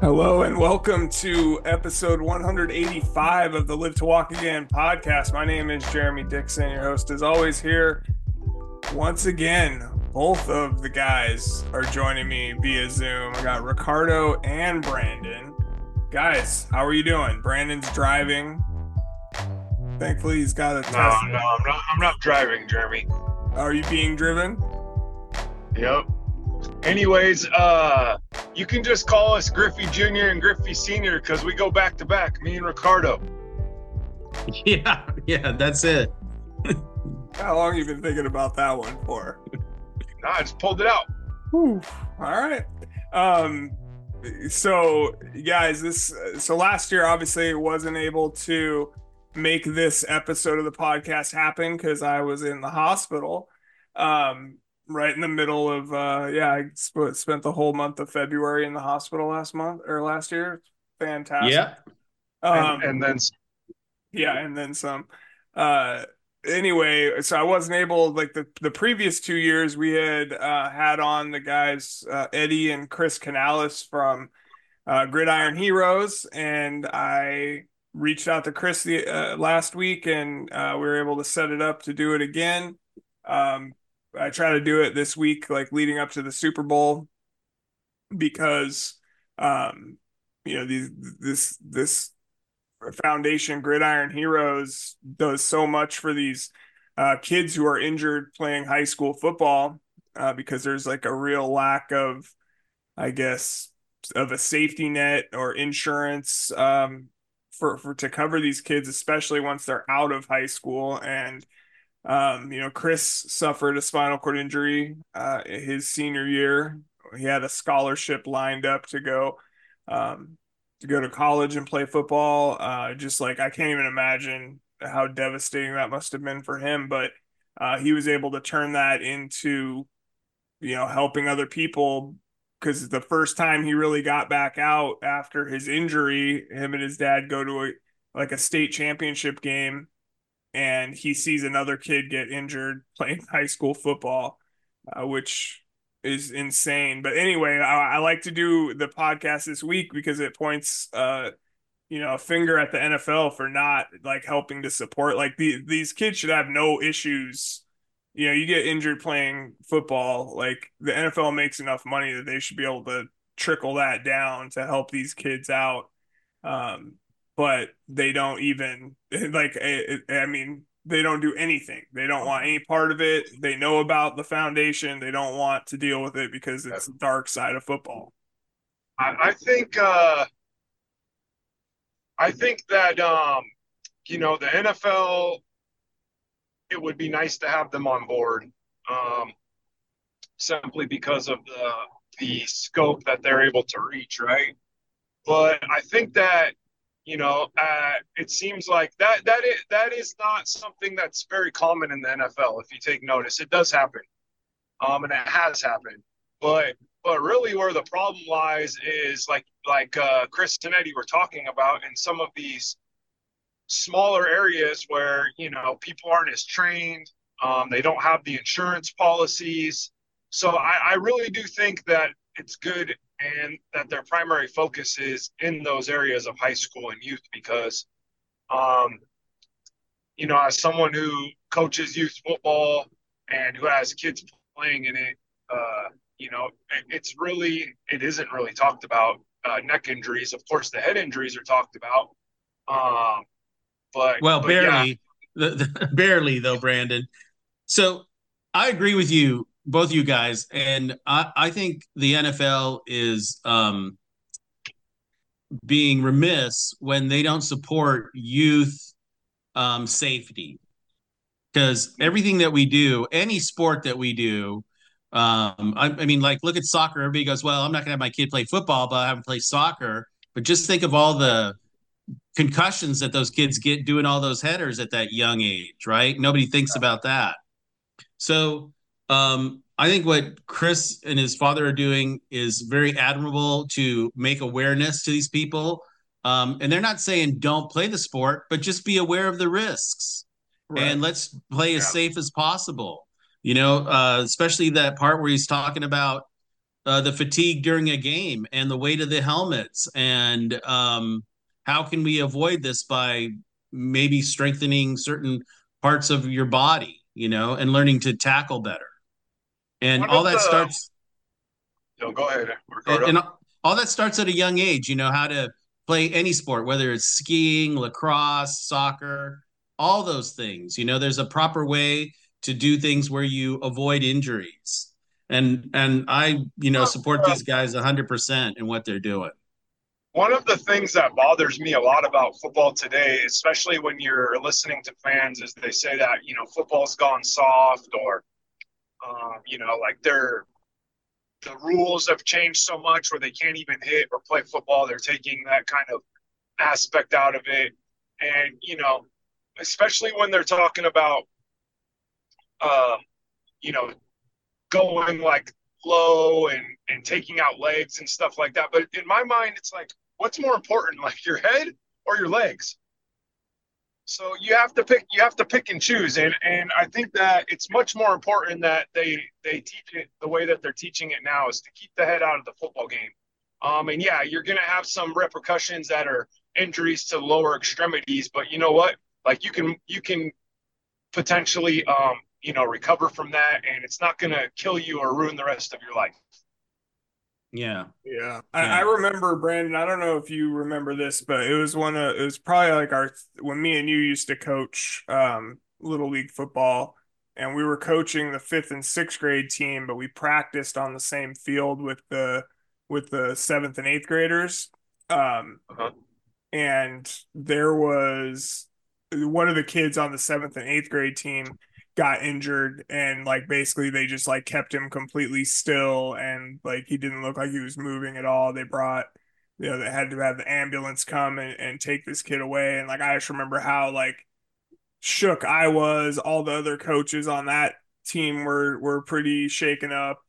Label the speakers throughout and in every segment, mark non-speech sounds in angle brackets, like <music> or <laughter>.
Speaker 1: Hello and welcome to episode 185 of the Live to Walk Again podcast. My name is Jeremy Dixon, your host, is always, here once again. Both of the guys are joining me via Zoom. I got Ricardo and Brandon. Guys, how are you doing? Brandon's driving. Thankfully, he's got a
Speaker 2: No, no, I'm not. I'm not driving, Jeremy.
Speaker 1: Are you being driven?
Speaker 2: Yep. Anyways, uh, you can just call us Griffey Jr. and Griffey Sr. because we go back to back, me and Ricardo. <laughs>
Speaker 3: Yeah, yeah, that's it.
Speaker 1: How long you been thinking about that one for? <laughs>
Speaker 2: Nah, I just pulled it out.
Speaker 1: Whew. All right. Um, so guys, this so last year obviously wasn't able to make this episode of the podcast happen because I was in the hospital. Um, right in the middle of uh yeah, I sp- spent the whole month of February in the hospital last month or last year. Fantastic.
Speaker 3: Yeah.
Speaker 1: Um,
Speaker 2: and, and then
Speaker 1: yeah, and then some. Uh, anyway, so I wasn't able like the the previous two years we had uh, had on the guys uh, Eddie and Chris Canales from uh, Gridiron Heroes, and I reached out to Chris the uh, last week, and uh, we were able to set it up to do it again. Um, I try to do it this week, like leading up to the Super Bowl, because um, you know these this this foundation gridiron heroes does so much for these uh, kids who are injured playing high school football uh, because there's like a real lack of i guess of a safety net or insurance um, for, for to cover these kids especially once they're out of high school. And um, you know chris suffered a spinal cord injury uh, his senior year he had a scholarship lined up to go um, to go to college and play football. Uh, just like I can't even imagine how devastating that must have been for him. But uh, he was able to turn that into, you know, helping other people because the first time he really got back out after his injury, him and his dad go to a like a state championship game, and he sees another kid get injured playing <laughs> high school football, uh, which is insane. But anyway, I, I, like to do the podcast this week because it points, uh, you know, a finger at the NFL for not like helping to support. Like the, these kids should have no issues. You know, you get injured playing football, like the NFL makes enough money that they should be able to trickle that down to help these kids out. Um, but they don't even <laughs> like. I mean, they don't do anything. They don't want any part of it. They know about the foundation. They don't want to deal with it because it's the dark side of football.
Speaker 2: I, I think uh, I think that um, you know the NFL. It would be nice to have them on board, um, simply because of the the scope that they're able to reach, right? But I think that you know, uh, it seems like that that is, that is not something that's very common in the NFL. If you take notice, it does happen, um, and it has happened. But but really, where the problem lies is like like uh, Chris and Eddie were talking about in some of these smaller areas where you know people aren't as trained, um, they don't have the insurance policies. So I, I really do think that it's good and that their primary focus is in those areas of high school and youth because um, you know as someone who coaches youth football and who has kids playing in it uh, you know it's really it isn't really talked about uh, neck injuries of course the head injuries are talked about um, but
Speaker 3: well
Speaker 2: but
Speaker 3: barely yeah. the, the, <laughs> barely though brandon so i agree with you both you guys, and I, I think the NFL is um, being remiss when they don't support youth um, safety. Because everything that we do, any sport that we do, um, I, I, mean, like look at soccer. Everybody goes, "Well, I'm not going to have my kid play football, but I haven't played soccer." But just think of all the concussions that those kids get doing all those headers at that young age, right? Nobody thinks about that. So um, I think what Chris and his father are doing is very admirable to make awareness to these people. Um, and they're not saying don't play the sport, but just be aware of the risks right. and let's play as safe as possible. You know, uh, especially that part where he's talking about uh, the fatigue during a game and the weight of the helmets and um, how can we avoid this by maybe strengthening certain parts of your body you know and learning to tackle better and all that the, starts
Speaker 2: no go ahead
Speaker 3: and, and, all that starts at a young age you know how to play any sport whether it's skiing lacrosse soccer all those things. You know there's a proper way to do things where you avoid injuries. And and i you know support these guys 100% in what they're doing.
Speaker 2: One of the things that bothers me a lot about football today, especially when you're listening to fans, is they say that you know football's gone soft, or um, you know, like they're the rules have changed so much where they can't even hit or play football. They're taking that kind of aspect out of it, and you know, especially when they're talking about, um, you know, going like low and and taking out legs and stuff like that. But in my mind, it's like what's more important, <laughs> like your head or your legs? So you have to pick you have to pick and choose. And and I think that it's much more important that they they teach it the way that they're teaching it now is to keep the head out of the football game. Um, and yeah, you're gonna have some repercussions that are injuries to lower extremities, but you know what? Like you can you can potentially um, you know recover from that and it's not gonna kill you or ruin the rest of your life.
Speaker 3: Yeah.
Speaker 1: Yeah. I, I, remember Brandon. I don't know if you remember this, but it was one of it was probably like our when me and you used to coach um little league football and we were coaching the fifth and sixth grade team, but we practiced on the same field with the with the seventh and eighth graders. Um uh-huh. and there was one of the kids on the seventh and eighth grade team got injured and like basically they just like kept him completely still and like he didn't look like he was moving at all. They brought you know, they had to have the ambulance come and, and take this kid away. And like I just remember how like shook I was, all the other coaches on that team were were pretty shaken up.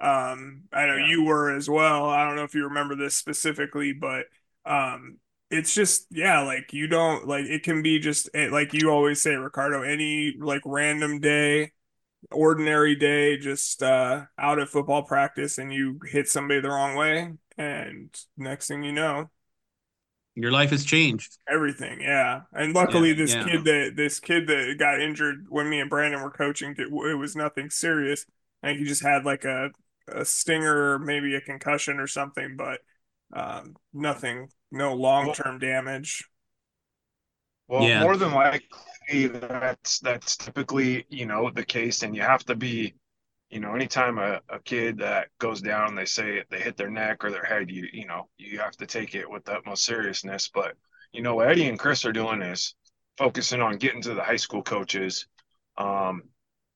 Speaker 1: Um, I know yeah. you were as well. I don't know if you remember this specifically, but um, it's just yeah like you don't like it can be just eh, like you always say ricardo any like random day ordinary day just uh out at football practice and you hit somebody the wrong way and next thing you know
Speaker 3: your life has changed.
Speaker 1: Everything yeah. And luckily yeah, this yeah. kid that this kid that got injured when me and brandon were coaching it, it was nothing serious. I think he just had like a a stinger maybe a concussion or something but um, nothing no long term damage.
Speaker 2: Well, yeah. more than likely, that's that's typically you know the case, and you have to be, you know, anytime a, a kid that goes down, they say they hit their neck or their head, you you know, you have to take it with the utmost seriousness. But you know, what Eddie and Chris are doing is focusing on getting to the high school coaches, um,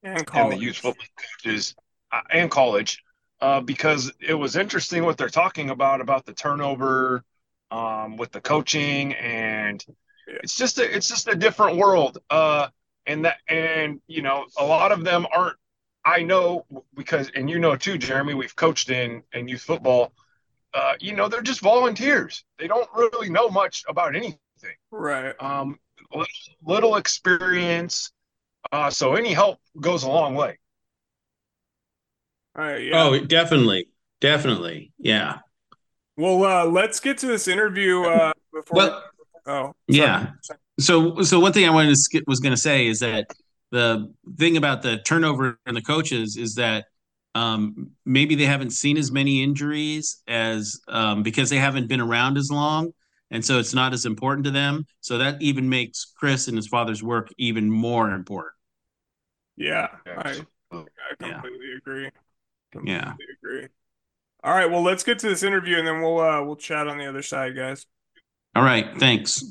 Speaker 2: and, and the youth football coaches, uh, and college, uh, because it was interesting what they're talking about about the turnover um, with the coaching, and it's just a, it's just a different world. Uh, and that and you know a lot of them aren't. I know because and you know too, Jeremy. We've coached in in youth football. Uh, you know they're just volunteers. They don't really know much about anything.
Speaker 1: Right.
Speaker 2: Um, little, little experience. Uh, so any help goes a long way.
Speaker 1: Uh, yeah.
Speaker 3: Oh, definitely, definitely, yeah.
Speaker 1: Well, uh, let's get to this interview. Uh, before
Speaker 3: well, we... oh, sorry. yeah. So, so one thing I wanted to skip, was going to say is that the thing about the turnover and the coaches is that um, maybe they haven't seen as many injuries as um, because they haven't been around as long, and so it's not as important to them. So that even makes Chris and his father's work even more important.
Speaker 1: Yeah, I, I completely yeah. agree. Completely
Speaker 3: yeah,
Speaker 1: agree. All right, well, let's get to this interview and then we'll uh we'll chat on the other side, guys.
Speaker 3: All right, thanks.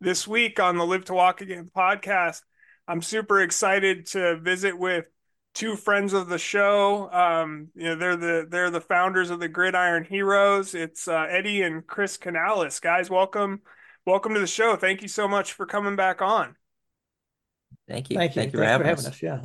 Speaker 1: This week on the Live to Walk Again podcast, I'm super excited to visit with two friends of the show. Um, you know, they're the they're the founders of the Gridiron Heroes. It's uh, Eddie and Chris Canales. Guys, welcome, welcome to the show. Thank you so much for coming back on.
Speaker 4: Thank you. Thank you, Thank you for, having, for having us. us.
Speaker 1: Yeah.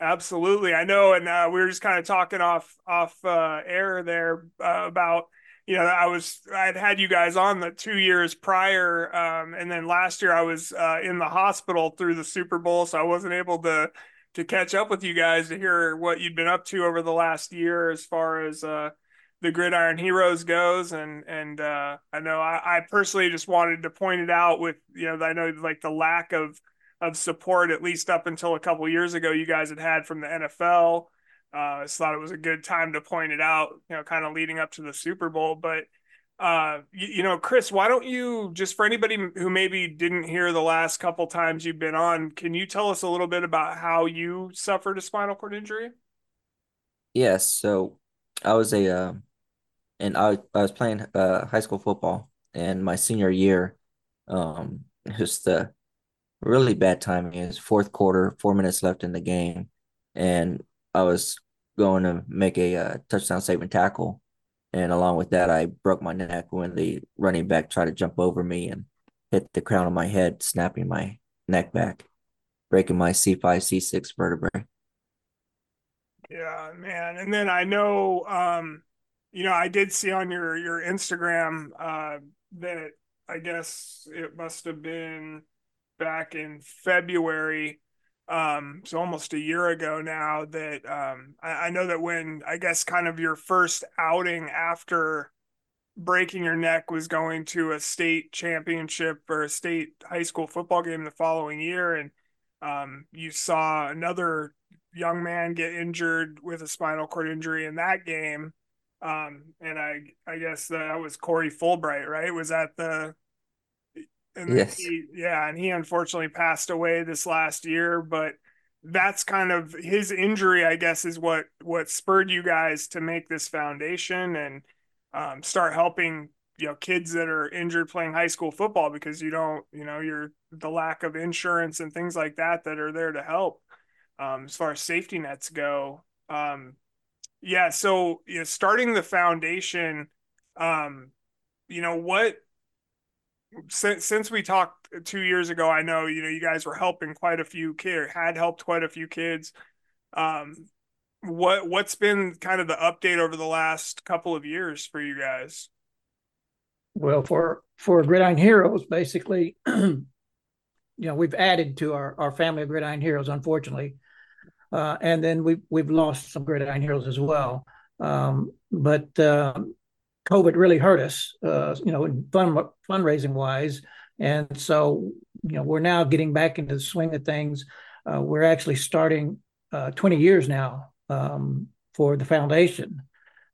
Speaker 1: Absolutely, I know, and uh, we were just kind of talking off off uh, air there uh, about you know I was I had had you guys on the two years prior, um, and then last year I was uh, in the hospital through the Super Bowl, so I wasn't able to to catch up with you guys to hear what you'd been up to over the last year as far as uh, the Gridiron Heroes goes, and and uh, I know I, I personally just wanted to point it out with you know I know like the lack of of support at least up until a couple years ago you guys had had from the NFL. Uh, I just thought it was a good time to point it out, you know, kind of leading up to the Super Bowl, but uh, you, you, know, Chris, why don't you just for anybody who maybe didn't hear the last couple times you've been on, can you tell us a little bit about how you suffered a spinal cord injury?
Speaker 4: Yes. So I was a, uh, and I, I was playing uh, high school football, and my senior year, um, <laughs> just the really bad timing. Is fourth quarter, four minutes left in the game, and I was going to make a uh, touchdown saving tackle and along with that, I broke my neck when the running back tried to jump over me and hit the crown of my head, snapping my neck back, breaking my C5, C6 vertebrae.
Speaker 1: Yeah, man. And then I know, um, you know, I did see on your your Instagram uh, that I guess it must have been back in February um so almost a year ago now that um I, I, know that when i guess kind of your first outing after breaking your neck was going to a state championship or a state high school football game the following year and um you saw another young man get injured with a spinal cord injury in that game um and i i guess that was corey fulbright right? Was that the and yes. He, yeah, and he unfortunately passed away this last year, but that's kind of his injury, I guess, is what what spurred you guys to make this foundation and um, start helping you know kids that are injured playing high school football because you don't you know you're the lack of insurance and things like that that are there to help um, as far as safety nets go. Um, yeah, so you know, starting the foundation, um, you know what since since we talked two years ago, I know you know you guys were helping quite a few kids, had helped quite a few kids. Um, what what's been kind of the update over the last couple of years for you guys?
Speaker 5: Well, for for Gridiron Heroes, basically, <clears throat> you know, we've added to our our family of Gridiron Heroes, unfortunately, uh, and then we've we've lost some Gridiron Heroes as well. Um, but um, COVID really hurt us, uh, you know, fund, fundraising wise. And so, you know, we're now getting back into the swing of things. Uh, we're actually starting uh, 20 years now um, for the foundation.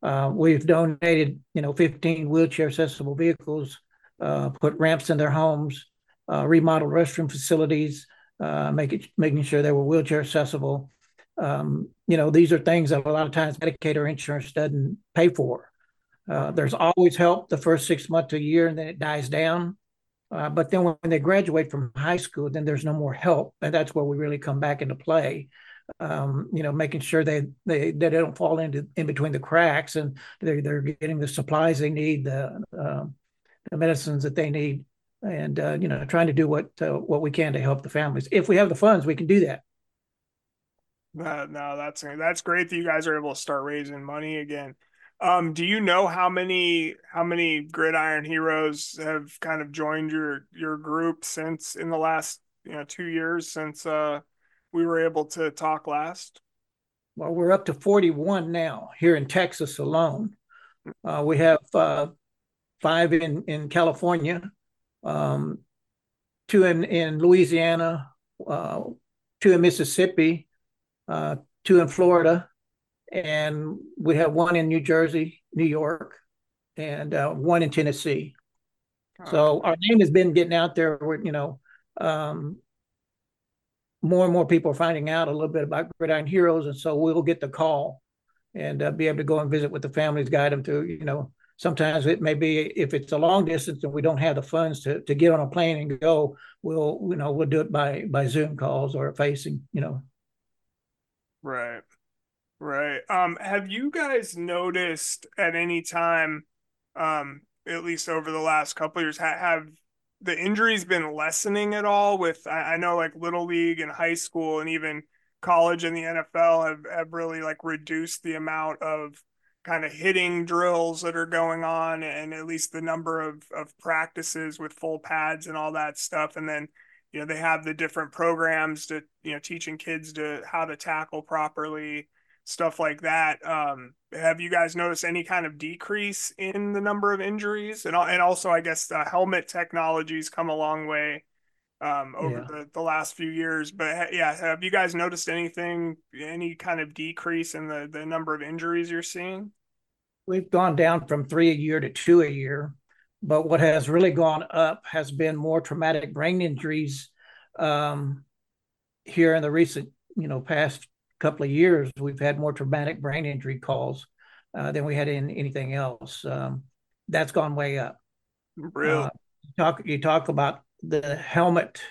Speaker 5: Uh, we've donated, you know, 15 wheelchair accessible vehicles, uh, put ramps in their homes, uh, remodeled restroom facilities, make it, making sure they were wheelchair accessible. Um, you know, these are things that a lot of times Medicaid or insurance doesn't pay for. Uh, there's always help the first six months a year, and then it dies down. Uh, but then when they graduate from high school, then there's no more help, and that's where we really come back into play. Um, you know, making sure they, they they don't fall into in between the cracks, and they're they're getting the supplies they need, the uh, the medicines that they need, and uh, you know, trying to do what uh, what we can to help the families. If we have the funds, we can do that.
Speaker 1: no, that's that's great that you guys are able to start raising money again. Um, do you know how many how many gridiron heroes have kind of joined your your group since in the last you know two years since uh we were able to talk last?
Speaker 5: Well, we're up to 41 now here in Texas alone. Uh, we have uh, five in in California, um, two in in Louisiana, uh, two in Mississippi, uh, two in Florida, and we have one in New Jersey, New York, and uh, one in Tennessee. Oh. So our name has been getting out there. Where, you know, um, more and more people are finding out a little bit about Gridiron Heroes, and so we'll get the call and uh, be able to go and visit with the families, guide them to, you know, sometimes it may be if it's a long distance and we don't have the funds to, to get on a plane and go, we'll, you know, we'll do it by by Zoom calls or facing, you know.
Speaker 1: Right. Right. Um, have you guys noticed at any time, um, at least over the last couple years, ha- have the injuries been lessening at all? With I, I know like little league and high school and even college and the NFL have, have really like reduced the amount of kind of hitting drills that are going on and at least the number of, of practices with full pads and all that stuff. And then you know they have the different programs to you know teaching kids to how to tackle properly stuff like that. Um, have you guys noticed any kind of decrease in the number of injuries? And, and also i guess the helmet technologies come a long way um, over yeah. the, the last few years. But yeah have you guys noticed anything any kind of decrease in the the number of injuries you're seeing?
Speaker 5: We've gone down from three a year to two a year but what has really gone up has been more traumatic brain injuries um, here in the recent, you know, past couple of years. We've had more traumatic brain injury calls uh, than we had in anything else. Um, that's gone way up.
Speaker 1: Really? Uh,
Speaker 5: talk you talk about the helmet.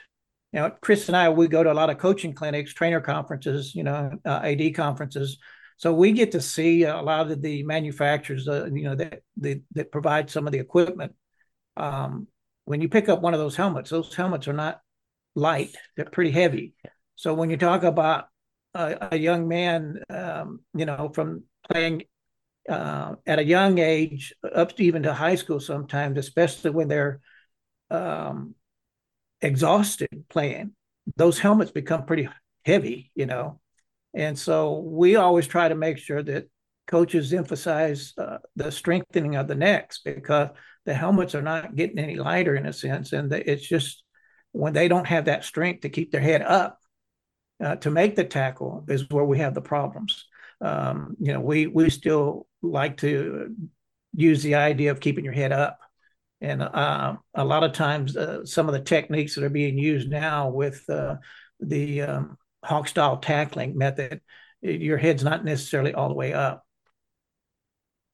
Speaker 5: You know, Chris and I we go to a lot of coaching clinics, trainer conferences, you know, uh, AD conferences. So we get to see a lot of the manufacturers, uh, you know, that, that, that provide some of the equipment um, when you pick up one of those helmets, those helmets are not light; they're pretty heavy. So when you talk about a, young man, um, you know, from playing uh, at a young age up to even to high school, sometimes, especially when they're um, exhausted playing, those helmets become pretty heavy, you know. And so we always try to make sure that coaches emphasize uh, the strengthening of the necks because the helmets are not getting any lighter in a sense, and it's just when they don't have that strength to keep their head up uh, to make the tackle is where we have the problems. Um, you know, we we still like to use the idea of keeping your head up, and uh, a lot of times uh, some of the techniques that are being used now with uh, the um, hawk style tackling method, your head's not necessarily all the way up.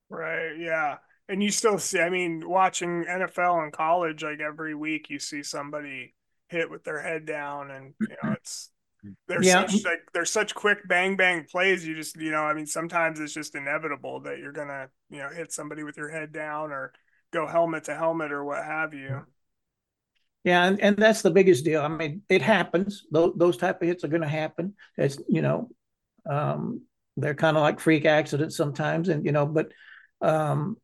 Speaker 1: Right. Yeah and you still see i mean watching nfl and college like every week you see somebody hit with their head down and you know it's they're yeah. such like they're such quick bang bang plays. You just you know i mean sometimes it's just inevitable that you're gonna you know hit somebody with your head down or go helmet to helmet or what have you.
Speaker 5: Yeah. And, and that's the biggest deal. I mean it happens. Those, those type of hits are going to happen. It's you know um, they're kind of like freak accidents sometimes and you know but um,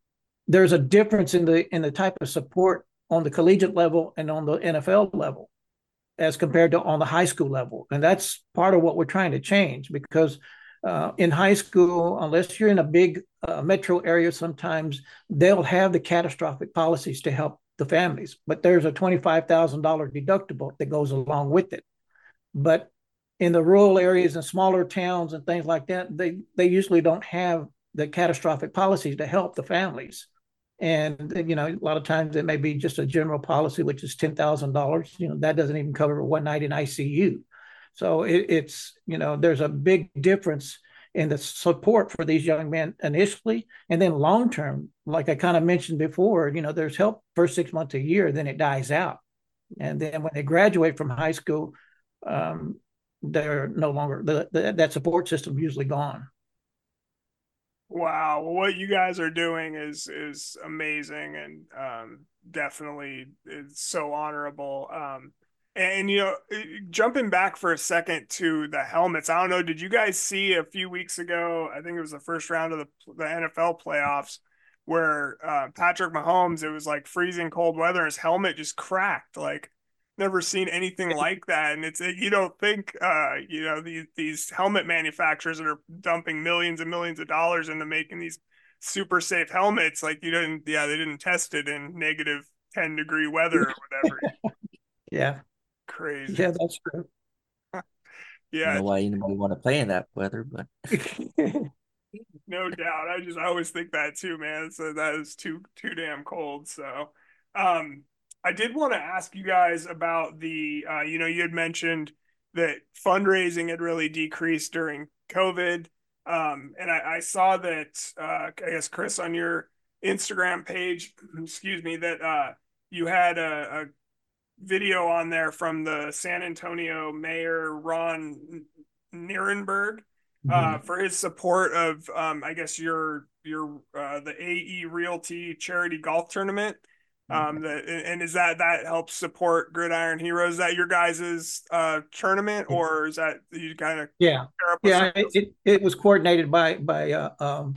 Speaker 5: there's a difference in the in the type of support on the collegiate level and on the NFL level as compared to on the high school level. And that's part of what we're trying to change because uh, in high school, unless you're in a big uh, metro area, sometimes they'll have the catastrophic policies to help the families, but there's a $25,000 deductible that goes along with it. But in the rural areas and smaller towns and things like that, they, they usually don't have the catastrophic policies to help the families. And you know, a lot of times it may be just a general policy, which is ten thousand dollars. You know, that doesn't even cover one night in ICU. So it, it's you know, there's a big difference in the support for these young men initially, and then long term. Like I kind of mentioned before, you know, there's help first six months a year, then it dies out, and then when they graduate from high school, um, they're no longer the, the, that support system usually gone.
Speaker 1: Wow, what you guys are doing is is amazing and um, definitely is so honorable. Um, and you know, jumping back for a second to the helmets, I don't know. Did you guys see a few weeks ago? I think it was the first round of the the NFL playoffs where uh, Patrick Mahomes. It was like freezing cold weather. His helmet just cracked. Like never seen anything like that. And it's you don't think uh, you know these these helmet manufacturers that are dumping millions and millions of dollars into making these super safe helmets, like you didn't yeah, they didn't test it in negative 10 degree weather or whatever. <laughs>
Speaker 5: yeah.
Speaker 1: Crazy.
Speaker 5: Yeah, that's true. <laughs>
Speaker 1: yeah.
Speaker 4: I don't know why anybody want to play in that weather, but <laughs>
Speaker 1: no doubt. I just I always think that too, man. So that is too too damn cold. So um I did want to ask you guys about the, uh, you know, you had mentioned that fundraising had really decreased during COVID. Um, and I, I saw that, uh, I guess, Chris, on your Instagram page, <clears throat> excuse me, that uh, you had a, a video on there from the San Antonio mayor, Ron Nirenberg. Uh, mm-hmm. for his support of, um, I guess your your uh, the AE Realty charity golf tournament. Um, the, and is that that helps support Gridiron Heroes? Is that your guys's uh tournament, or is that you kind of
Speaker 5: yeah yeah it, it, it was coordinated by by uh, um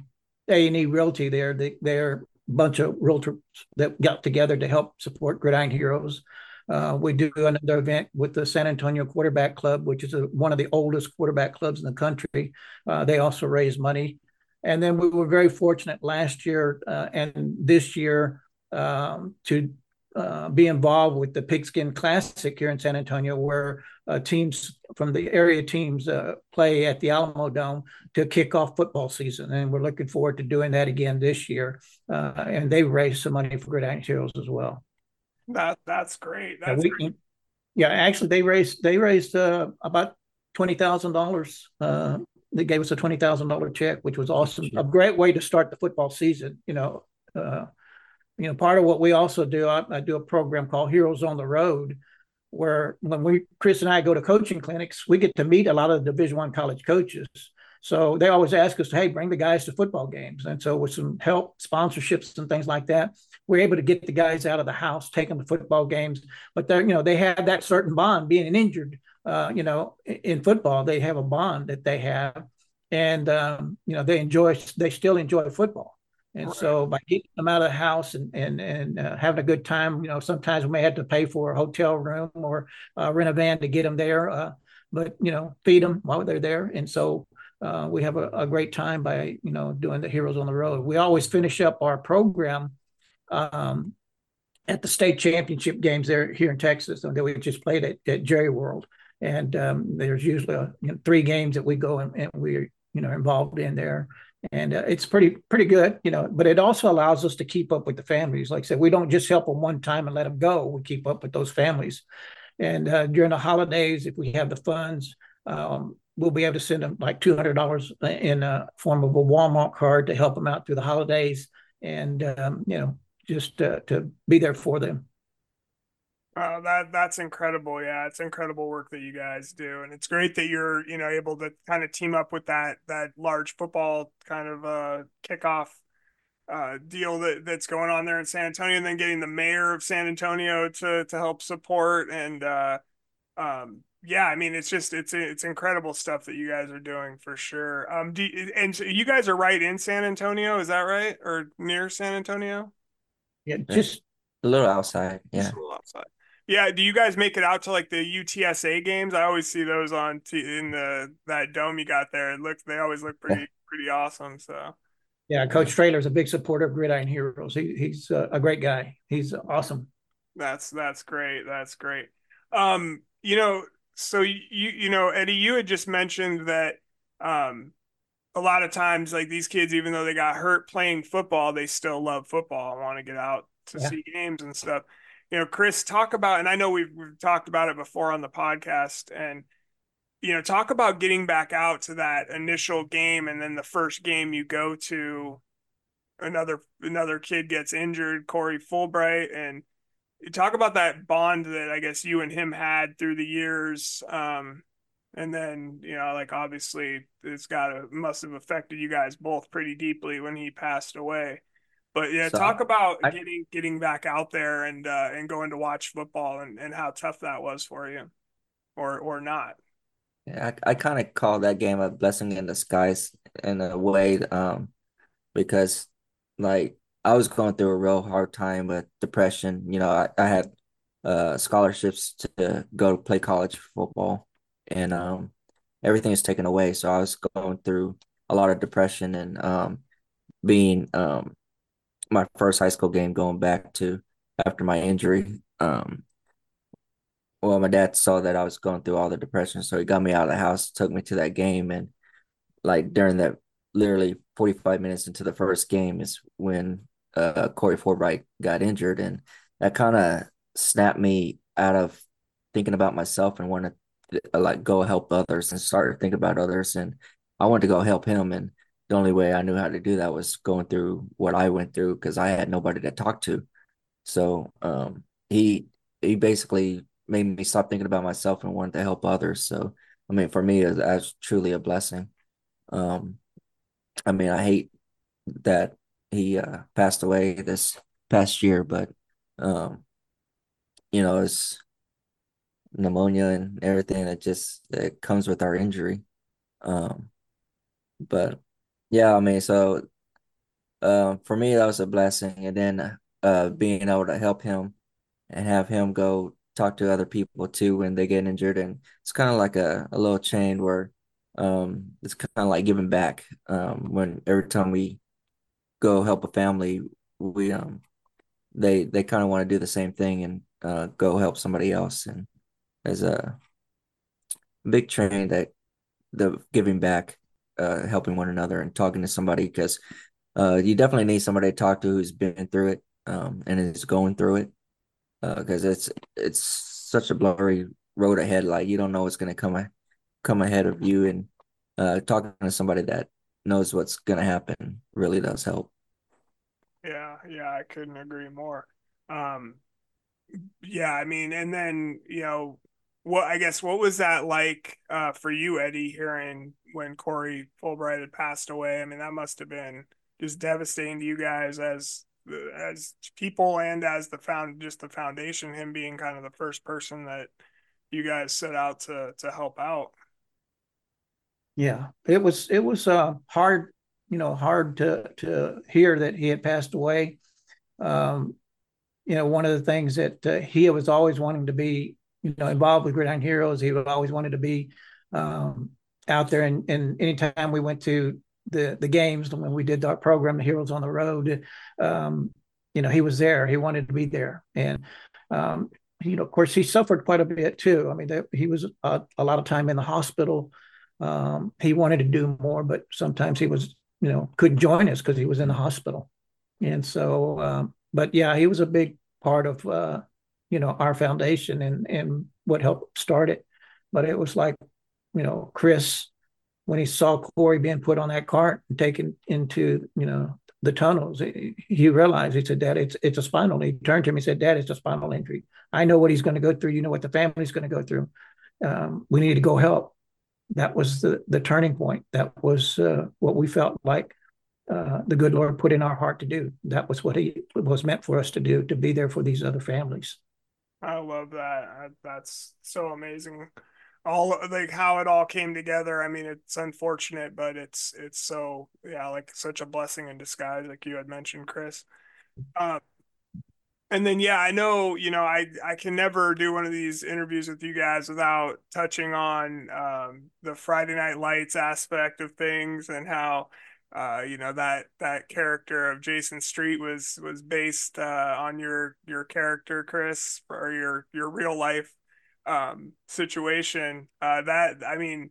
Speaker 5: A and E Realty. There they they're a bunch of realtors that got together to help support Gridiron Heroes. Uh, we do another event with the San Antonio Quarterback Club, which is a, one of the oldest quarterback clubs in the country. Uh, they also raise money. And then we were very fortunate last year uh, and this year um, to uh, be involved with the Pigskin Classic here in San Antonio, where uh, teams from the area teams uh, play at the Alamodome to kick off football season, and we're looking forward to doing that again this year. Uh, and they raised some money for Gridiron Heroes as well.
Speaker 1: That that's great. That's we, great.
Speaker 5: Yeah, actually, they raised they raised uh, about twenty thousand dollars. they gave us a twenty thousand dollar check, which was awesome. A great way to start the football season. You know you know, part of what we also do, I, I, do a program called Heroes on the Road, where when we Chris and I go to coaching clinics, we get to meet a lot of Division One college coaches. So they always ask us, "Hey, bring the guys to football games." And so with some help, sponsorships, and things like that, we're able to get the guys out of the house, take them to football games. But they're, you know, they have that certain bond. Being injured, uh, you know, in football, they have a bond that they have, and um, you know, they enjoy. They still enjoy football. And right. so by getting them out of the house and and and uh, having a good time, you know, sometimes we may have to pay for a hotel room or uh, rent a van to get them there, uh, but you know, feed them while they're there. And so uh, we have a, a, great time by you know doing the Heroes on the Road. We always finish up our program um, at the state championship games there here in Texas, and that we just played at, at Jerry World. And um, there's usually a, you know, three games that we go and, and we're you know involved in there and uh, it's pretty pretty good you know but it also allows us to keep up with the families. Like i said we don't just help them one time and let them go. We keep up with those families. And uh, during the holidays if we have the funds um, we'll be able to send them like $200 in a form of a walmart card to help them out through the holidays. And um, you know just uh, to be there for them
Speaker 1: Oh, that that's incredible. Yeah, it's incredible work that you guys do, and it's great that you're you know able to kind of team up with that that large football kind of uh kickoff uh deal that that's going on there in San Antonio, and then getting the mayor of San Antonio to to help support and uh um yeah, I mean it's just it's it's incredible stuff that you guys are doing for sure. Um, do you, and so you guys are right in San Antonio, is that right, or near San Antonio?
Speaker 5: Yeah, just
Speaker 4: a little outside. Yeah,
Speaker 1: just a little outside. Yeah, do you guys make it out to like the UTSA games? I always see those on t- in the that dome you got there. It looks they always look pretty pretty awesome. So
Speaker 5: yeah, Coach Traylor is a big supporter of Gridiron Heroes. He, he's a great guy. He's awesome.
Speaker 1: That's that's great. That's great. Um, you know, so you you know, Eddie, you had just mentioned that um a lot of times like these kids, even though they got hurt playing football, they still love football and want to get out to yeah. see games and stuff you know, Chris, talk about, and I know we've, we've talked about it before on the podcast, and you know, talk about getting back out to that initial game, and then the first game you go to, another another kid gets injured, Corey Fulbright, and talk about that bond that I guess you and him had through the years. Um, and then you know, like obviously, it's got to must have affected you guys both pretty deeply when he passed away. But yeah, so, talk about I, getting getting back out there and uh, and going to watch football and, and how tough that was for you, or or not.
Speaker 4: Yeah, I, I kind of call that game a blessing in disguise in a way, um, because like I was going through a real hard time with depression. You know, I, I had uh, scholarships to go to play college football, and um, everything is taken away. So I was going through a lot of depression and um, being um, my first high school game going back to after my injury. Um, well, my dad saw that I was going through all the depression, so he got me out of the house, took me to that game, and like during that, literally forty five minutes into the first game is when uh, Corey Fulbright got injured, and that kind of snapped me out of thinking about myself and wanted to like go help others and start thinking about others, and I wanted to go help him, and the only way I knew how to do that was going through what I went through because I had nobody to talk to. So um, he he basically made me stop thinking about myself and wanted to help others. So I mean, for me, that's truly a blessing. Um, I mean, I hate that he uh, passed away this past year, but um, you know, it's pneumonia and everything that just that comes with our injury. Um, but yeah, I mean, so uh, for me, that was a blessing. And then uh, being able to help him and have him go talk to other people too when they get injured, and it's kind of like a, a little chain where um, it's kind of like giving back. Um, when every time we go help a family, we um, they they kind of want to do the same thing and uh, go help somebody else, and there's a big train that the giving back, uh, helping one another, and talking to somebody because uh, you definitely need somebody to talk to who's been through it um, and is going through it Uh because uh, it's it's such a blurry road ahead. Like you don't know what's gonna come come ahead of you, and uh, talking to somebody that knows what's gonna happen really does help.
Speaker 1: Yeah, yeah, I couldn't agree more. Um, yeah, I mean, and then you know, what I guess what was that like uh, for you, Eddie, hearing when Corey Fulbright had passed away? I mean, that must have been just devastating to you guys as as people and as the found just the foundation him being kind of the first person that you guys set out to to help out
Speaker 5: yeah it was it was uh hard you know hard to to hear that he had passed away um you know one of the things that uh, he was always wanting to be you know involved with gridiron heroes he always wanted to be um out there and and anytime we went to the the games when we did our program, the Heroes on the Road. Um, you know, he was there. He wanted to be there, and um, you know, of course, he suffered quite a bit too. I mean, he was a, a, lot of time in the hospital. Um, he wanted to do more, but sometimes he was, you know, couldn't join us because he was in the hospital. And so, um, but yeah, he was a big part of, uh, you know, our foundation and and what helped start it. But it was like, you know, Chris when he saw Corey being put on that cart and taken into, you know, the tunnels, he realized, he said, Dad, it's, it's a spinal. He turned to him, he said, Dad, it's a spinal injury. I know what he's going to go through. You know what the family's going to go through. Um, we need to go help. That was the, the turning point. That was uh, what we felt like uh, the good Lord put in our heart to do. That was what he was meant for us to do, to be there for these other families.
Speaker 1: I love that. That's so amazing all like how it all came together. I mean, it's unfortunate, but it's it's so yeah, like such a blessing in disguise, like you had mentioned, Chris. Uh, and then yeah, I know you know I I can never do one of these interviews with you guys without touching on um, the Friday Night Lights aspect of things and how. Uh, you know that that character of Jason Street was was based uh, on your your character, Chris, or your your real life um, situation. Uh, that I mean,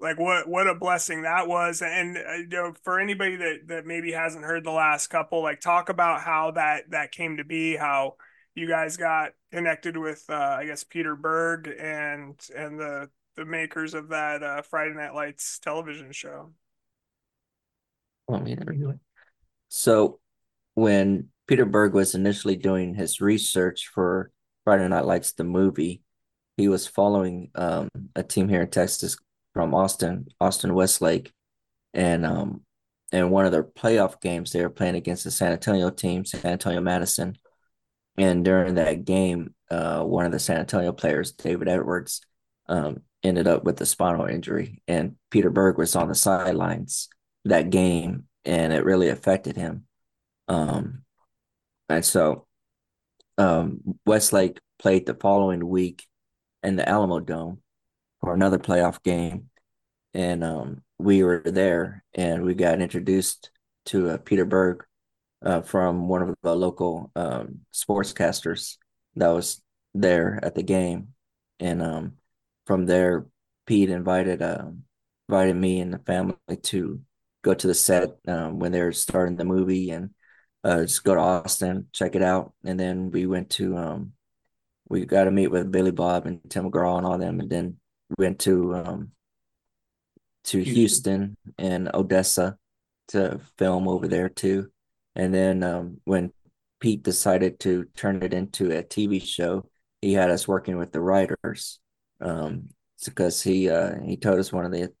Speaker 1: like what what a blessing that was, and uh, you know, for anybody that that maybe hasn't heard the last couple, like talk about how that that came to be, how you guys got connected with, uh, I guess Peter Berg and and the the makers of that uh, Friday Night Lights television show.
Speaker 4: So when Peter Berg was initially doing his research for Friday Night Lights, the movie, he was following um, a team here in Texas from Austin, Austin Westlake, and um, in one of their playoff games, they were playing against the San Antonio team, San Antonio Madison, and during that game, uh, one of the San Antonio players, David Edwards, um, ended up with a spinal injury, and Peter Berg was on the sidelines that game, and it really affected him. Um, and so um, Westlake played the following week in the Alamodome for another playoff game, and um, we were there, and we got introduced to uh, Peter Berg uh, from one of the local um, sportscasters that was there at the game, and um, from there, Pete invited uh, invited me and the family to go to the set um, when they're starting the movie and uh, just go to Austin, check it out, and then we went to um, we got to meet with Billy Bob and Tim McGraw and all them, and then we went to um, to Houston. Houston and Odessa to film over there too. And then um, when Pete decided to turn it into a TV show, he had us working with the writers um, because he uh, he told us one of the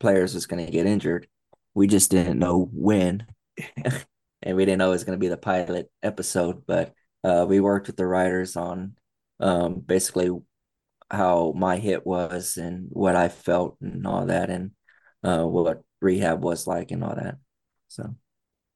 Speaker 4: players was going to get injured. We just didn't know when, <laughs> and we didn't know it was going to be the pilot episode. But uh, we worked with the writers on um, basically how my hit was and what I felt and all that, and uh, what rehab was like and all that. So,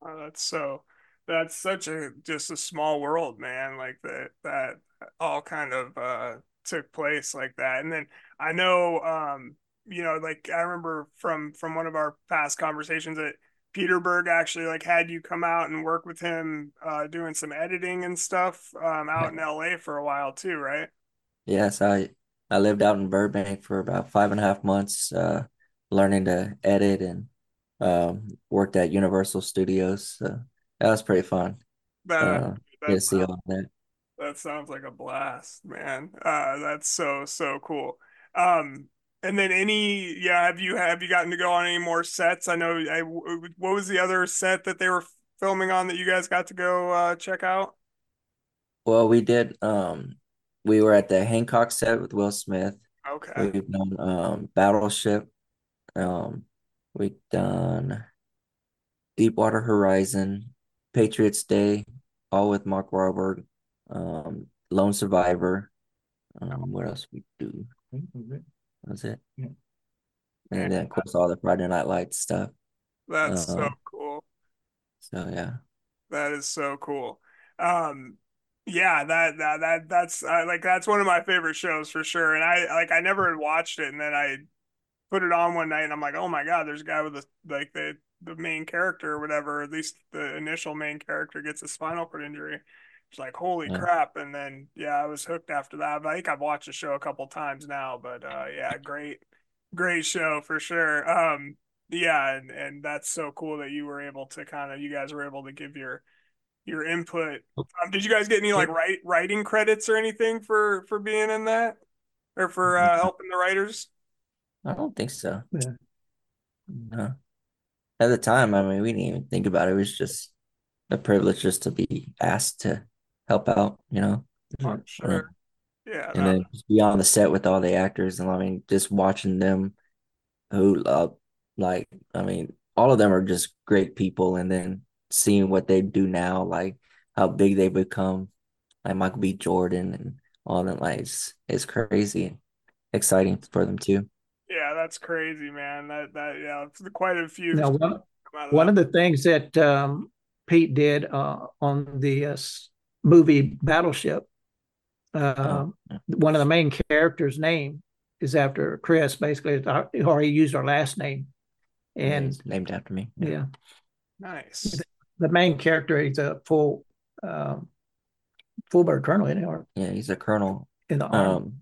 Speaker 1: oh, that's so that's such a just a small world, man. Like that that all kind of uh took place like that. And then I know um, you know, like I remember from from one of our past conversations that Peter Berg actually like had you come out and work with him uh doing some editing and stuff um out in LA for a while too, right?
Speaker 4: Yes, I I lived out in Burbank for about five and a half months, uh, learning to edit and um, worked at Universal Studios. So that was pretty fun.
Speaker 1: That,
Speaker 4: Uh, see all that.
Speaker 1: That sounds like a blast, man. Uh, that's so so cool. Um, and then any, yeah, have you have you gotten to go on any more sets? I know. I what was the other set that they were filming on that you guys got to go uh, check out?
Speaker 4: Well, we did. Um, we were at the Hancock set with Will Smith.
Speaker 1: Okay.
Speaker 4: We've done um Battleship. Um, we've done Deepwater Horizon, Patriots Day, all with Mark Wahlberg. Um, Lone Survivor. Um, what else we do? That's it.
Speaker 5: Yeah.
Speaker 4: And then of course all the Friday Night Lights stuff.
Speaker 1: That's so
Speaker 4: Uh,
Speaker 1: cool.
Speaker 4: So yeah.
Speaker 1: That is so cool. Um, yeah, that that that that's uh, like that's one of my favorite shows for sure. And I like I never had watched it, and then I put it on one night, and I'm like, oh my god, there's a guy with the like the the main character or whatever. At least the initial main character gets a spinal cord injury. It's like holy
Speaker 4: Yeah.
Speaker 1: crap. And then yeah, I was hooked after that. But I think I've watched the show a couple times now. But uh, yeah, great, great show for sure. Um, yeah, and and that's so cool that you were able to kind of you guys were able to give your your input. Um, did you guys get any like write writing credits or anything for for being in that or for uh, helping the writers?
Speaker 4: I don't think so.
Speaker 5: Yeah.
Speaker 4: No. At the time, I mean, we didn't even think about it. It was just a privilege just to be asked to help out, you know.
Speaker 1: I'm sure. Yeah,
Speaker 4: And
Speaker 1: no,
Speaker 4: then just be on the set with all the actors, and I mean, just watching them, who uh, like, I mean, all of them are just great people, and then seeing what they do now, like how big they become, like Michael B. Jordan and all that, like it's, it's crazy, exciting for them too.
Speaker 1: yeah, that's crazy, man. That that yeah, quite a few.
Speaker 5: Now, one,
Speaker 1: of
Speaker 5: one of the things that um, Pete did uh, on the uh, s- movie Battleship, uh,
Speaker 4: yeah.
Speaker 5: one of the main characters' name is after Chris, basically, or he used our last name. And
Speaker 4: He's named after me.
Speaker 5: yeah,
Speaker 1: nice.
Speaker 5: the main character, he's a full um, full bird colonel in, or
Speaker 4: Yeah, he's a colonel.
Speaker 5: in the army.
Speaker 4: Um,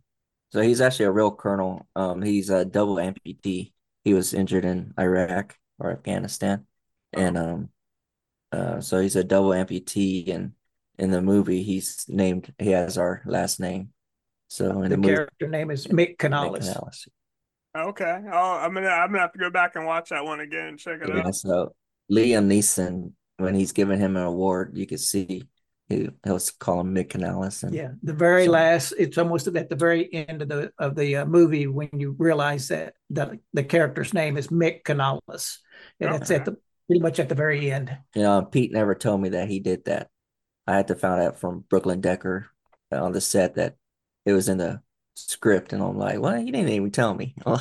Speaker 4: so he's actually a real colonel. Um, he's a double amputee. He was injured in Iraq or Afghanistan, and um, uh, so he's a double amputee. And in the movie, he's named. He has our last name. So in
Speaker 5: the
Speaker 4: the movie,
Speaker 5: character name is Mick
Speaker 4: Nick
Speaker 5: Canales.
Speaker 4: Canales.
Speaker 1: Okay. Oh, I'm gonna I'm gonna have to go back and watch that one again and check it
Speaker 4: Yeah,
Speaker 1: out.
Speaker 4: so Liam Neeson, when he's giving him an award, you can see he he'll call him Mick Canales. And
Speaker 5: Yeah, the very
Speaker 4: So-
Speaker 5: last. It's almost at the very end of the of the uh, movie when you realize that that the character's name is Mick Canales, and it's at the pretty much at the very end.
Speaker 4: You know, Pete never told me that he did that. I had to find out from Brooklyn Decker on the set that it was in the script, and I'm like, "Well, you didn't even tell me." <laughs> so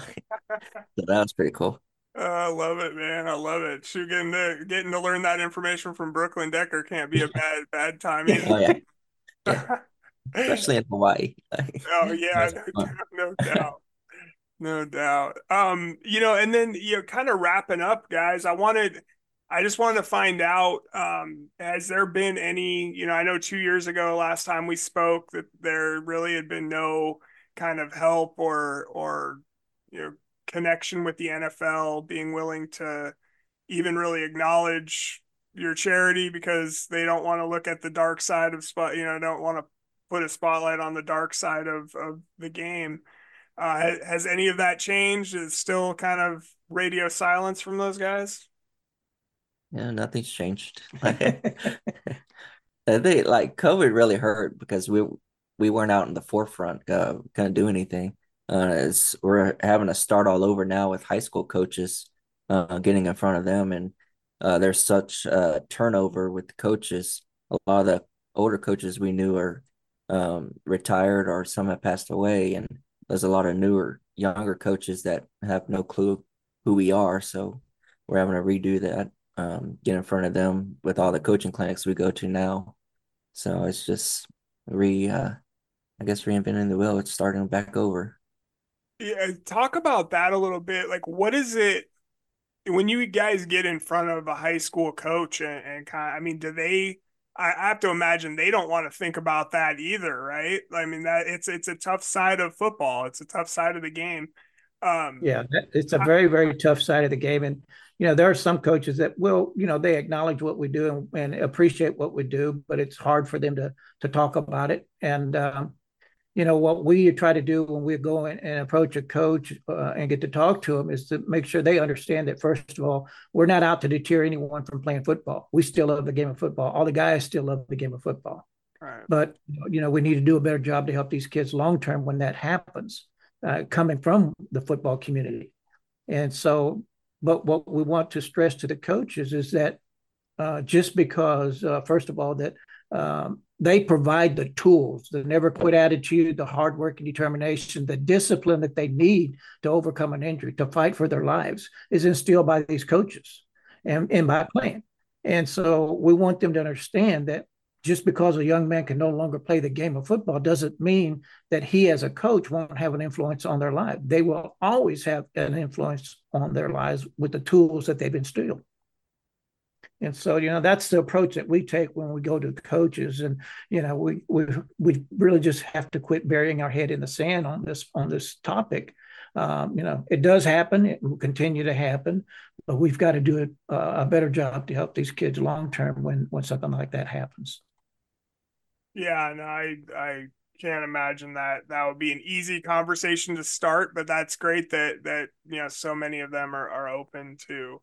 Speaker 4: that was pretty cool.
Speaker 1: Oh, I love it, man. I love it. Shoot, getting to getting to learn that information from Brooklyn Decker can't be a <laughs> bad bad time
Speaker 4: Oh
Speaker 1: either.
Speaker 4: yeah, especially in Hawaii. <laughs>
Speaker 1: Oh yeah, no, no doubt. No doubt. Um, you know, and then you know, kind of wrapping up, guys, I wanted I just wanted to find out, um, has there been any, you know, I know two years ago, last time we spoke, that there really had been no kind of help or or you know connection with the NFL being willing to even really acknowledge your charity because they don't want to look at the dark side of spot, you know, don't want to put a spotlight on the dark side of of the game. Uh, has, has any of that changed? Is still kind of radio silence from those guys?
Speaker 4: Yeah, nothing's changed. <laughs> <laughs> I think like COVID really hurt because we we weren't out in the forefront, uh, kind of do anything. Uh, we're having to start all over now with high school coaches, uh, getting in front of them, and uh, there's such uh turnover with the coaches. A lot of the older coaches we knew are um retired or some have passed away, and there's a lot of newer, younger coaches that have no clue who we are. So we're having to redo that um, get in front of them with all the coaching clinics we go to now. So it's just re, uh, I guess reinventing the wheel. It's starting back over.
Speaker 1: Yeah, talk about that a little bit. Like, what is it when you guys get in front of a high school coach and, and kind of, I mean, do they? I have to imagine they don't want to think about that either, right? I mean, that it's it's a tough side of football. It's a tough side of the game.
Speaker 5: Um, yeah, it's a very very tough side of the game, and you know there are some coaches that will, you know, they acknowledge what we do and, and appreciate what we do, but it's hard for them to to talk about it. And um, you know what we try to do when we go in and approach a coach uh, and get to talk to them is to make sure they understand that first of all we're not out to deter anyone from playing football we still love the game of football all the guys still love the game of football right. but you know we need to do a better job to help these kids long term when that happens uh, coming from the football community and so but what we want to stress to the coaches is that uh, just because uh, first of all that um, they provide the tools, the never quit attitude, the hard work and determination, the discipline that they need to overcome an injury, to fight for their lives, is instilled by these coaches and, and by playing. And so we want them to understand that just because a young man can no longer play the game of football doesn't mean that he as a coach won't have an influence on their life. They will always have an influence on their lives with the tools that they've been instilled. And so, you know, that's the approach that we take when we go to the coaches. And, you know, we we we really just have to quit burying our head in the sand on this on this topic. Um, you know, it does happen. It will continue to happen, but we've got to do a, a better job to help these kids long term when when something like that happens.
Speaker 1: Yeah, and I I can't imagine that that would be an easy conversation to start, but that's great that that you know so many of them are are open to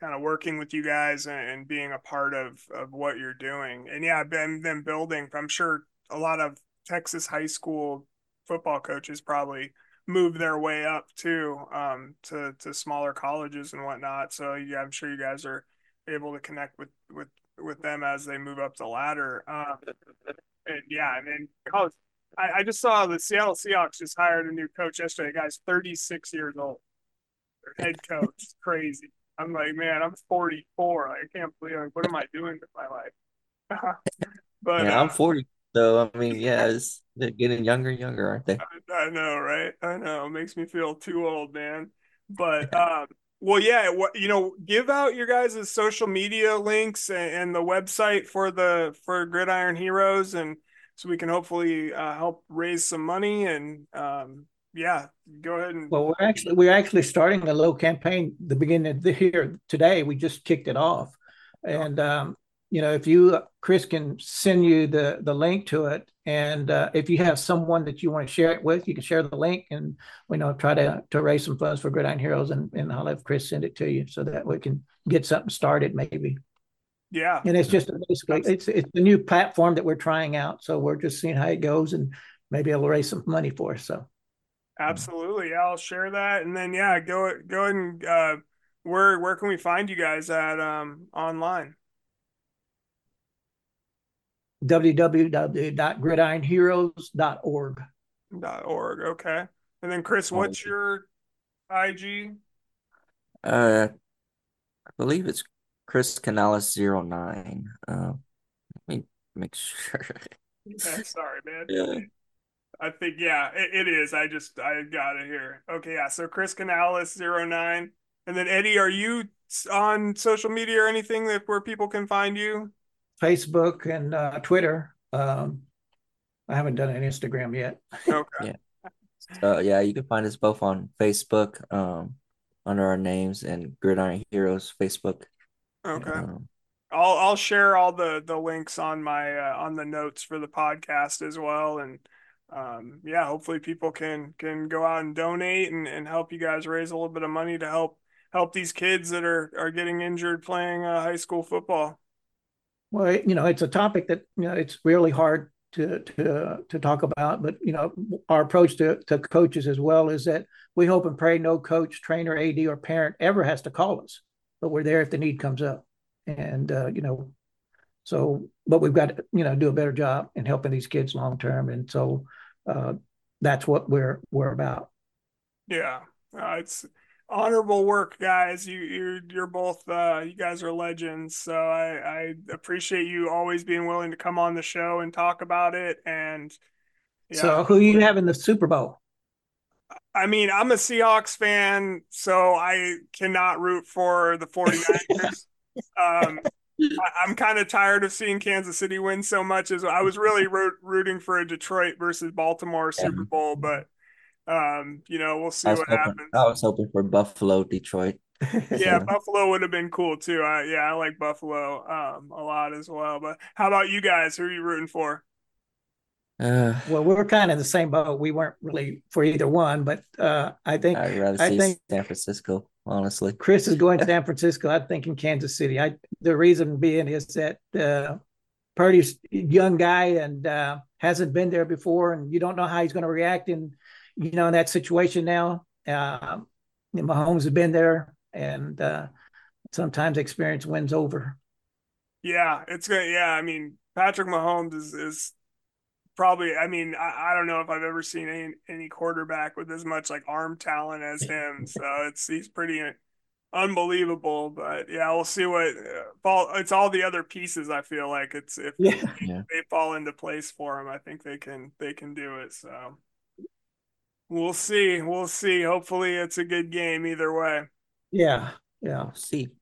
Speaker 1: kind of working with you guys and, and, being a part of of what you're doing. And yeah, been then building. I'm sure a lot of Texas high school football coaches probably move their way up too um, to to smaller colleges and whatnot. So yeah, I'm sure you guys are able to connect with with with them as they move up the ladder. Um, and yeah, I mean college. I, I just saw the Seattle Seahawks just hired a new coach yesterday. The guy's 36 years old. Their head coach, crazy. I'm like, man, I'm 44. Like, I can't believe like, what am I doing with my life? <laughs>
Speaker 4: but yeah, uh, I'm 40. So I mean, yeah, it's they're getting younger and younger, aren't they?
Speaker 1: I, I know, right? I know. It makes me feel too old, man. But um, well, yeah, you know, give out your guys' social media links and, and, the website for the for Gridiron Heroes, and so we can hopefully uh, help raise some money and um, yeah, go ahead and.
Speaker 5: Well, we're actually we're actually starting a little campaign the beginning of the here today. We just kicked it off, and um, you know if you Chris can send you the the link to it, and uh, if you have someone that you want to share it with, you can share the link, and we know try to to raise some funds for Gridiron Heroes, and and I'll have Chris send it to you so that we can get something started maybe.
Speaker 1: Yeah,
Speaker 5: and it's just basically it's it's a new platform that we're trying out, so we're just seeing how it goes, and maybe it'll raise some money for us. So.
Speaker 1: Absolutely. Yeah, I'll share that. And then yeah, go go ahead and uh where where can we find you guys at um online?
Speaker 5: www.gridironheroes.org.
Speaker 1: Org. Okay. And then Chris, what's your IG?
Speaker 4: Uh I believe it's Chris Canales 09. Uh let me make sure.
Speaker 1: yeah, <laughs> sorry, man. Yeah. I think yeah, it, it is. I just I got it here. Okay, yeah. So Chris Canales 09. And then Eddie, are you on social media or anything that where people can find you?
Speaker 5: Facebook and uh, Twitter. Um, I haven't done an Instagram yet.
Speaker 1: Okay. <laughs>
Speaker 4: yeah. So yeah, you can find us both on Facebook, um, under our names and Gridiron Heroes Facebook.
Speaker 1: Okay. Um, I'll I'll share all the the links on my uh, on the notes for the podcast as well and um, yeah, hopefully people can can go out and donate and, and help you guys raise a little bit of money to help help these kids that are are getting injured playing uh, high school football.
Speaker 5: Well, you know, it's a topic that you know it's really hard to to to talk about, but you know, our approach to to coaches as well is that we hope and pray no coach, trainer, AD, or parent ever has to call us, but we're there if the need comes up, and uh, you know, so, but we've got to, you know, do a better job in helping these kids long term. And so uh, that's what we're, we're about.
Speaker 1: Yeah. Uh, it's, honorable work, guys. You you're you're both uh, you guys are legends. So I I appreciate you always being willing to come on the show and talk about it. And
Speaker 5: yeah. so, who you have in the Super Bowl?
Speaker 1: I mean, I'm a Seahawks fan, so I cannot root for the 49ers. <laughs> um, I, am kind of tired of seeing Kansas City win so much. As I was really rooting for a Detroit versus Baltimore Super Bowl, but um, you know, we'll see what
Speaker 4: hoping,
Speaker 1: happens.
Speaker 4: I was hoping for Buffalo, Detroit. <laughs>
Speaker 1: yeah, Buffalo would have been cool too. I yeah, I like Buffalo um a lot as well. But how about you guys? Who are you rooting for?
Speaker 5: Uh, well, we are kind of in the same boat. We weren't really for either one, but uh, I think
Speaker 4: I'd rather I think San Francisco. Honestly,
Speaker 5: Chris is going to <laughs> San Francisco. I think in Kansas City. I the reason being is that uh, Purdy's young guy and uh, hasn't been there before, and you don't know how he's going to react in you know in that situation now. Uh, Mahomes has been there, and uh, sometimes experience wins over.
Speaker 1: Yeah, it's good. Yeah, I mean Patrick Mahomes is is probably i mean I, I, don't know if i've ever seen any any quarterback with as much like arm talent as <laughs> him so it's he's pretty unbelievable but yeah we'll see what uh, fall it's all the other pieces i feel like it's if yeah. They, they fall into place for him i think they can they can do it so we'll see. We'll see. Hopefully it's a good game either way.
Speaker 5: Yeah. Yeah. See. <laughs>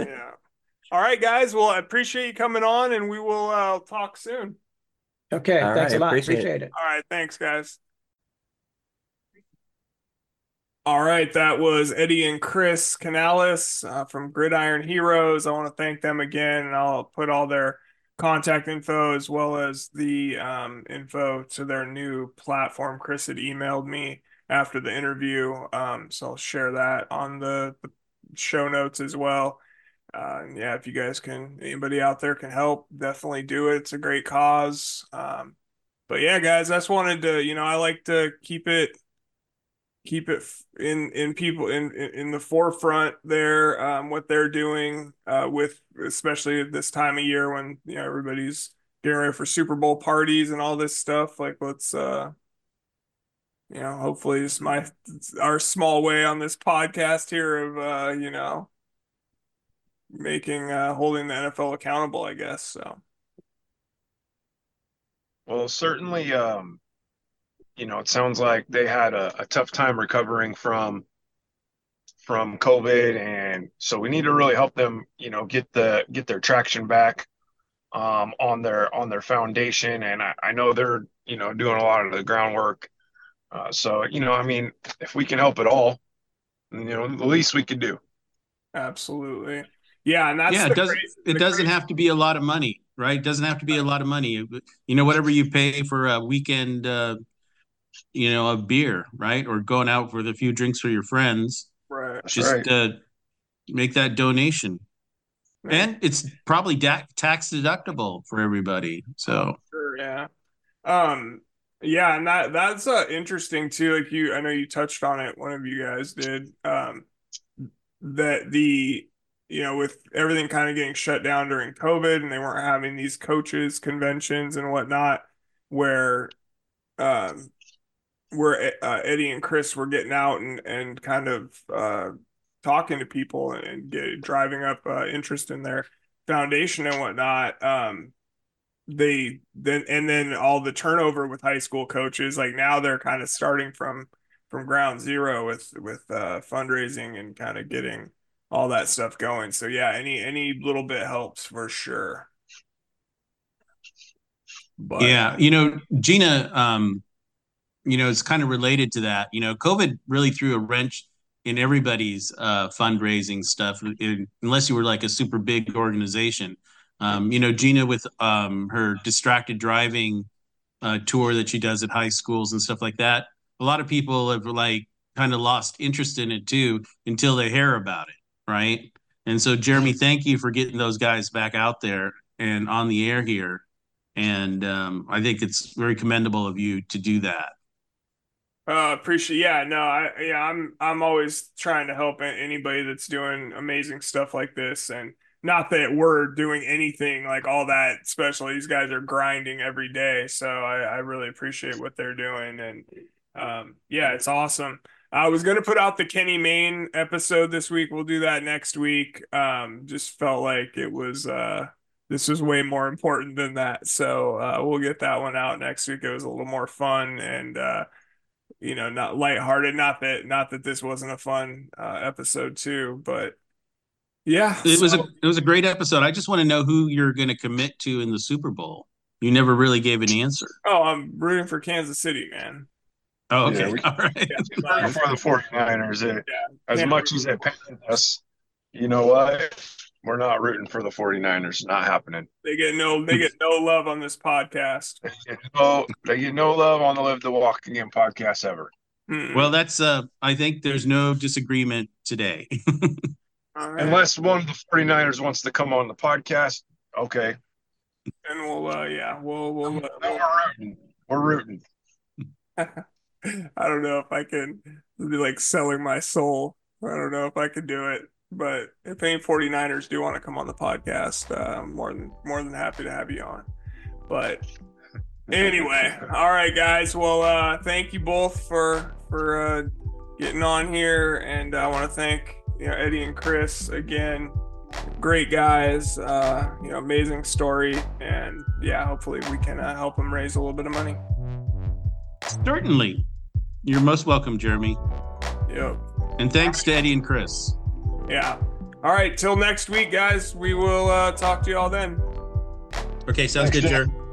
Speaker 1: Yeah. All right guys. Well i appreciate you coming on and we will uh, talk soon.
Speaker 5: Okay, All thanks right, a lot. Appreciate, appreciate it. it.
Speaker 1: All right, thanks, guys. All right, that was Eddie and Chris Canales uh, from Gridiron Heroes. I want to thank them again, and I'll put all their contact info as well as the um, info to their new platform. Chris had emailed me after the interview, um, so I'll share that on the, the show notes as well uh, yeah, if you guys can, anybody out there can help, definitely do it. It's a great cause. Um, but yeah, guys, I just wanted to, you know, I like to keep it, keep it in in people in in the forefront there. Um, what they're doing uh, with, especially this time of year when you know everybody's getting ready for Super Bowl parties and all this stuff. Like, let's, uh, you know, hopefully, it's my our small way on this podcast here of, uh, you know making uh, holding the NFL accountable, I guess. So.
Speaker 2: Well, certainly, um, you know, it sounds like they had a, a tough time recovering from from COVID, and so we need to really help them, you know, get the get their traction back um, on their on their foundation. And I, I know they're you know doing a lot of the groundwork. Uh, so you know, I mean, if we can help at all, you know, the least we could do.
Speaker 1: Absolutely. Yeah, and that's
Speaker 3: yeah. It doesn't it doesn't have to be a lot of money, right? It doesn't have to be a lot of money. You know, whatever you pay for a weekend, uh, you know, a beer, right, or going out for the few drinks for your friends.
Speaker 1: Right.
Speaker 3: Just
Speaker 1: right.
Speaker 3: Uh, make that donation, right. and it's probably da- tax deductible for everybody. So
Speaker 1: sure, yeah. Um, yeah, and that that's uh, interesting too. Like you, I know you touched on it. One of you guys did. Um, that the you know, with everything kind of getting shut down during COVID and they weren't having these coaches conventions and whatnot, where, um, where uh, Eddie and Chris were getting out and, and kind of uh, talking to people and get, driving up uh, interest in their foundation and whatnot. Um, they then and then all the turnover with high school coaches, like now they're kind of starting from from ground zero with with uh, fundraising and kind of getting all that stuff going. So yeah, any any little bit helps for sure.
Speaker 3: But yeah, you know, Gina, um, you know, it's kind of related to that. You know, COVID really threw a wrench in everybody's uh, fundraising stuff, it, unless you were like a super big organization. Um, you know, Gina with um, her distracted driving uh, tour that she does at high schools and stuff like that. A lot of people have like kind of lost interest in it too until they hear about it right? And so, Jeremy, thank you for getting those guys back out there and on the air here. And um, I think it's very commendable of you to do that.
Speaker 1: Uh, appreciate. Yeah, no, I yeah, I'm I'm always trying to help anybody that's doing amazing stuff like this, and not that we're doing anything like all that special. These guys are grinding every day, so I, I really appreciate what they're doing, and um, yeah, it's awesome. I was gonna put out the Kenny Mayne episode this week. We'll do that next week. Um, just felt like it was uh this was way more important than that. So uh we'll get that one out next week. It was a little more fun and uh you know, not lighthearted. Not that not that this wasn't a fun uh episode too, but yeah.
Speaker 3: It was a it was a great episode. I just want to know who you're going to commit to in the Super Bowl. You never really gave an answer.
Speaker 1: oh, I'm rooting for Kansas City, man.
Speaker 3: Oh,
Speaker 2: Yeah,
Speaker 3: okay.
Speaker 2: we- <laughs>
Speaker 3: All right.
Speaker 2: Rooting for the 49ers. eh? As
Speaker 1: Yeah.
Speaker 2: much as they paid us, you know what? We're not rooting for the 49ers. Not happening.
Speaker 1: They get no they get no love on this podcast.
Speaker 2: They <laughs> get no, they get no love on the Live to Walk Again podcast ever.
Speaker 1: Mm-mm.
Speaker 3: Well, that's uh I think there's no disagreement today. <laughs>
Speaker 1: All right.
Speaker 2: Unless one of the 49ers wants to come on the podcast, okay.
Speaker 1: and we'll uh yeah, we'll we'll,
Speaker 2: Then
Speaker 1: we'll
Speaker 2: we're rooting. We're rooting. <laughs>
Speaker 1: I don't know if I can be like selling my soul. I don't know if I can do it. But if any 49ers do want to come on the podcast, uh, I'm more than more than happy to have you on. But anyway, <laughs> all right, guys. Well, uh, thank you both for for uh, getting on here, and I want to thank you know Eddie and Chris again. Great guys, uh, you know, amazing story, and yeah, hopefully we can uh, help them raise a little bit of money.
Speaker 3: Certainly. You're most welcome, Jeremy.
Speaker 1: Yep.
Speaker 3: And thanks to Eddie and Chris.
Speaker 1: Yeah. All right. Till next week, guys. We will uh, talk to you all then.
Speaker 3: Okay, sounds
Speaker 2: Thanks,
Speaker 3: good. Jer.